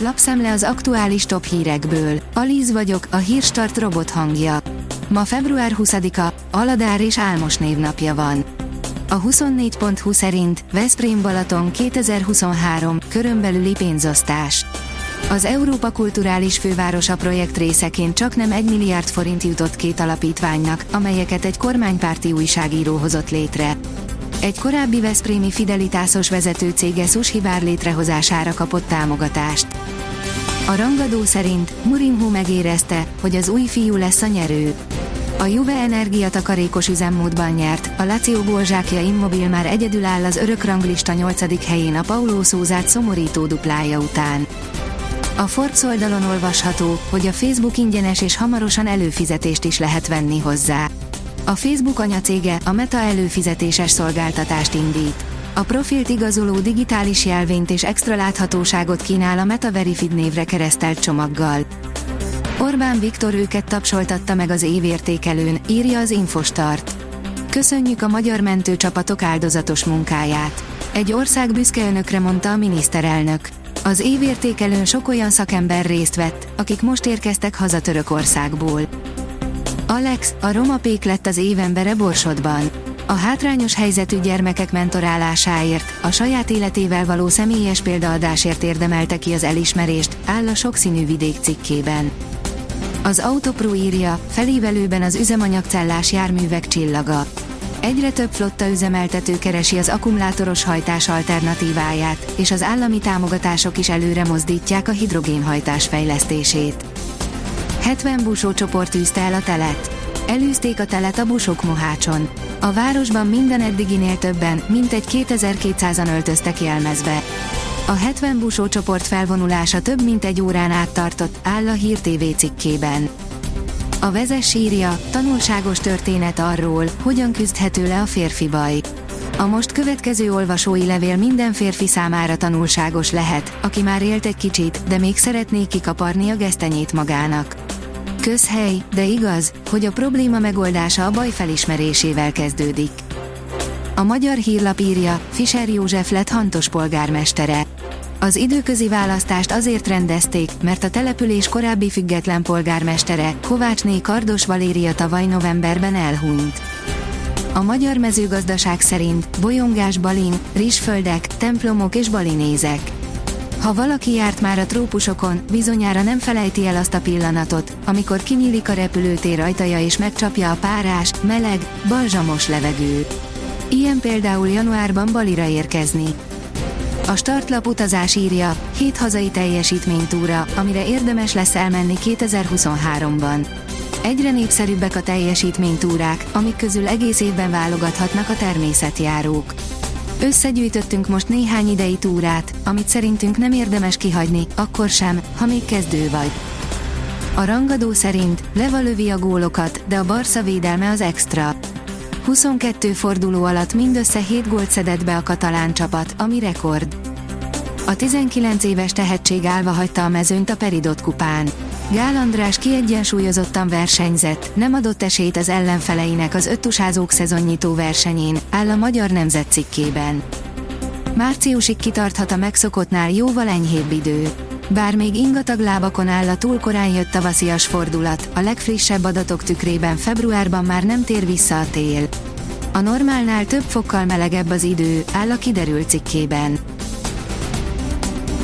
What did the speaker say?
Lapszemle az aktuális top hírekből. Alíz vagyok, a hírstart robot hangja. Ma február 20-a, Aladár és Álmos névnapja van. A 24.20 szerint Veszprém Balaton 2023 körönbelüli pénzosztás. Az Európa Kulturális Fővárosa projekt részeként csak nem 1 milliárd forint jutott két alapítványnak, amelyeket egy kormánypárti újságíró hozott létre. Egy korábbi Veszprémi Fidelitásos vezető cége Sushi bár létrehozására kapott támogatást. A rangadó szerint Mourinho megérezte, hogy az új fiú lesz a nyerő. A Juve energiatakarékos üzemmódban nyert, a Lazio Bolzsákja Immobil már egyedül áll az örök ranglista 8. helyén a Paulo Szózát szomorító duplája után. A Forbes oldalon olvasható, hogy a Facebook ingyenes és hamarosan előfizetést is lehet venni hozzá. A Facebook anyacége a Meta előfizetéses szolgáltatást indít. A profilt igazoló digitális jelvényt és extra láthatóságot kínál a Meta Verified névre keresztelt csomaggal. Orbán Viktor őket tapsoltatta meg az évértékelőn, írja az Infostart. Köszönjük a magyar mentőcsapatok áldozatos munkáját. Egy ország büszke önökre mondta a miniszterelnök. Az évértékelőn sok olyan szakember részt vett, akik most érkeztek haza Törökországból. Alex, a roma pék lett az évembere Borsodban. A hátrányos helyzetű gyermekek mentorálásáért, a saját életével való személyes példaadásért érdemelte ki az elismerést, áll a sokszínű vidék cikkében. Az Autopro írja, felívelőben az üzemanyagcellás járművek csillaga. Egyre több flotta üzemeltető keresi az akkumulátoros hajtás alternatíváját, és az állami támogatások is előre mozdítják a hidrogénhajtás fejlesztését. 70 busó csoport űzte el a telet. Elűzték a telet a busok Mohácson. A városban minden eddiginél többen, mintegy 2200-an öltöztek jelmezbe. A 70 busó csoport felvonulása több mint egy órán át tartott, áll a Hír TV cikkében. A vezes írja, tanulságos történet arról, hogyan küzdhető le a férfi baj. A most következő olvasói levél minden férfi számára tanulságos lehet, aki már élt egy kicsit, de még szeretné kikaparni a gesztenyét magának. Közhely, de igaz, hogy a probléma megoldása a baj felismerésével kezdődik. A magyar hírlap írja, Fischer József lett Hantos polgármestere. Az időközi választást azért rendezték, mert a település korábbi független polgármestere, Kovácsné Kardos Valéria tavaly novemberben elhunyt. A magyar mezőgazdaság szerint bolyongás balin, rizsföldek, templomok és balinézek. Ha valaki járt már a trópusokon, bizonyára nem felejti el azt a pillanatot, amikor kinyílik a repülőtér ajtaja és megcsapja a párás, meleg, balzsamos levegő. Ilyen például januárban Balira érkezni. A startlap utazás írja, hét hazai teljesítménytúra, amire érdemes lesz elmenni 2023-ban. Egyre népszerűbbek a teljesítménytúrák, amik közül egész évben válogathatnak a természetjárók. Összegyűjtöttünk most néhány idei túrát, amit szerintünk nem érdemes kihagyni, akkor sem, ha még kezdő vagy. A rangadó szerint Leva lövi a gólokat, de a Barca védelme az extra. 22 forduló alatt mindössze 7 gólt szedett be a katalán csapat, ami rekord. A 19 éves tehetség állva hagyta a mezőnyt a Peridot kupán. Gál András kiegyensúlyozottan versenyzett, nem adott esélyt az ellenfeleinek az öttusázók szezonnyitó versenyén, áll a Magyar Nemzet cikkében. Márciusig kitarthat a megszokottnál jóval enyhébb idő. Bár még ingatag lábakon áll a túl korán jött tavaszias fordulat, a legfrissebb adatok tükrében februárban már nem tér vissza a tél. A normálnál több fokkal melegebb az idő, áll a kiderült cikkében.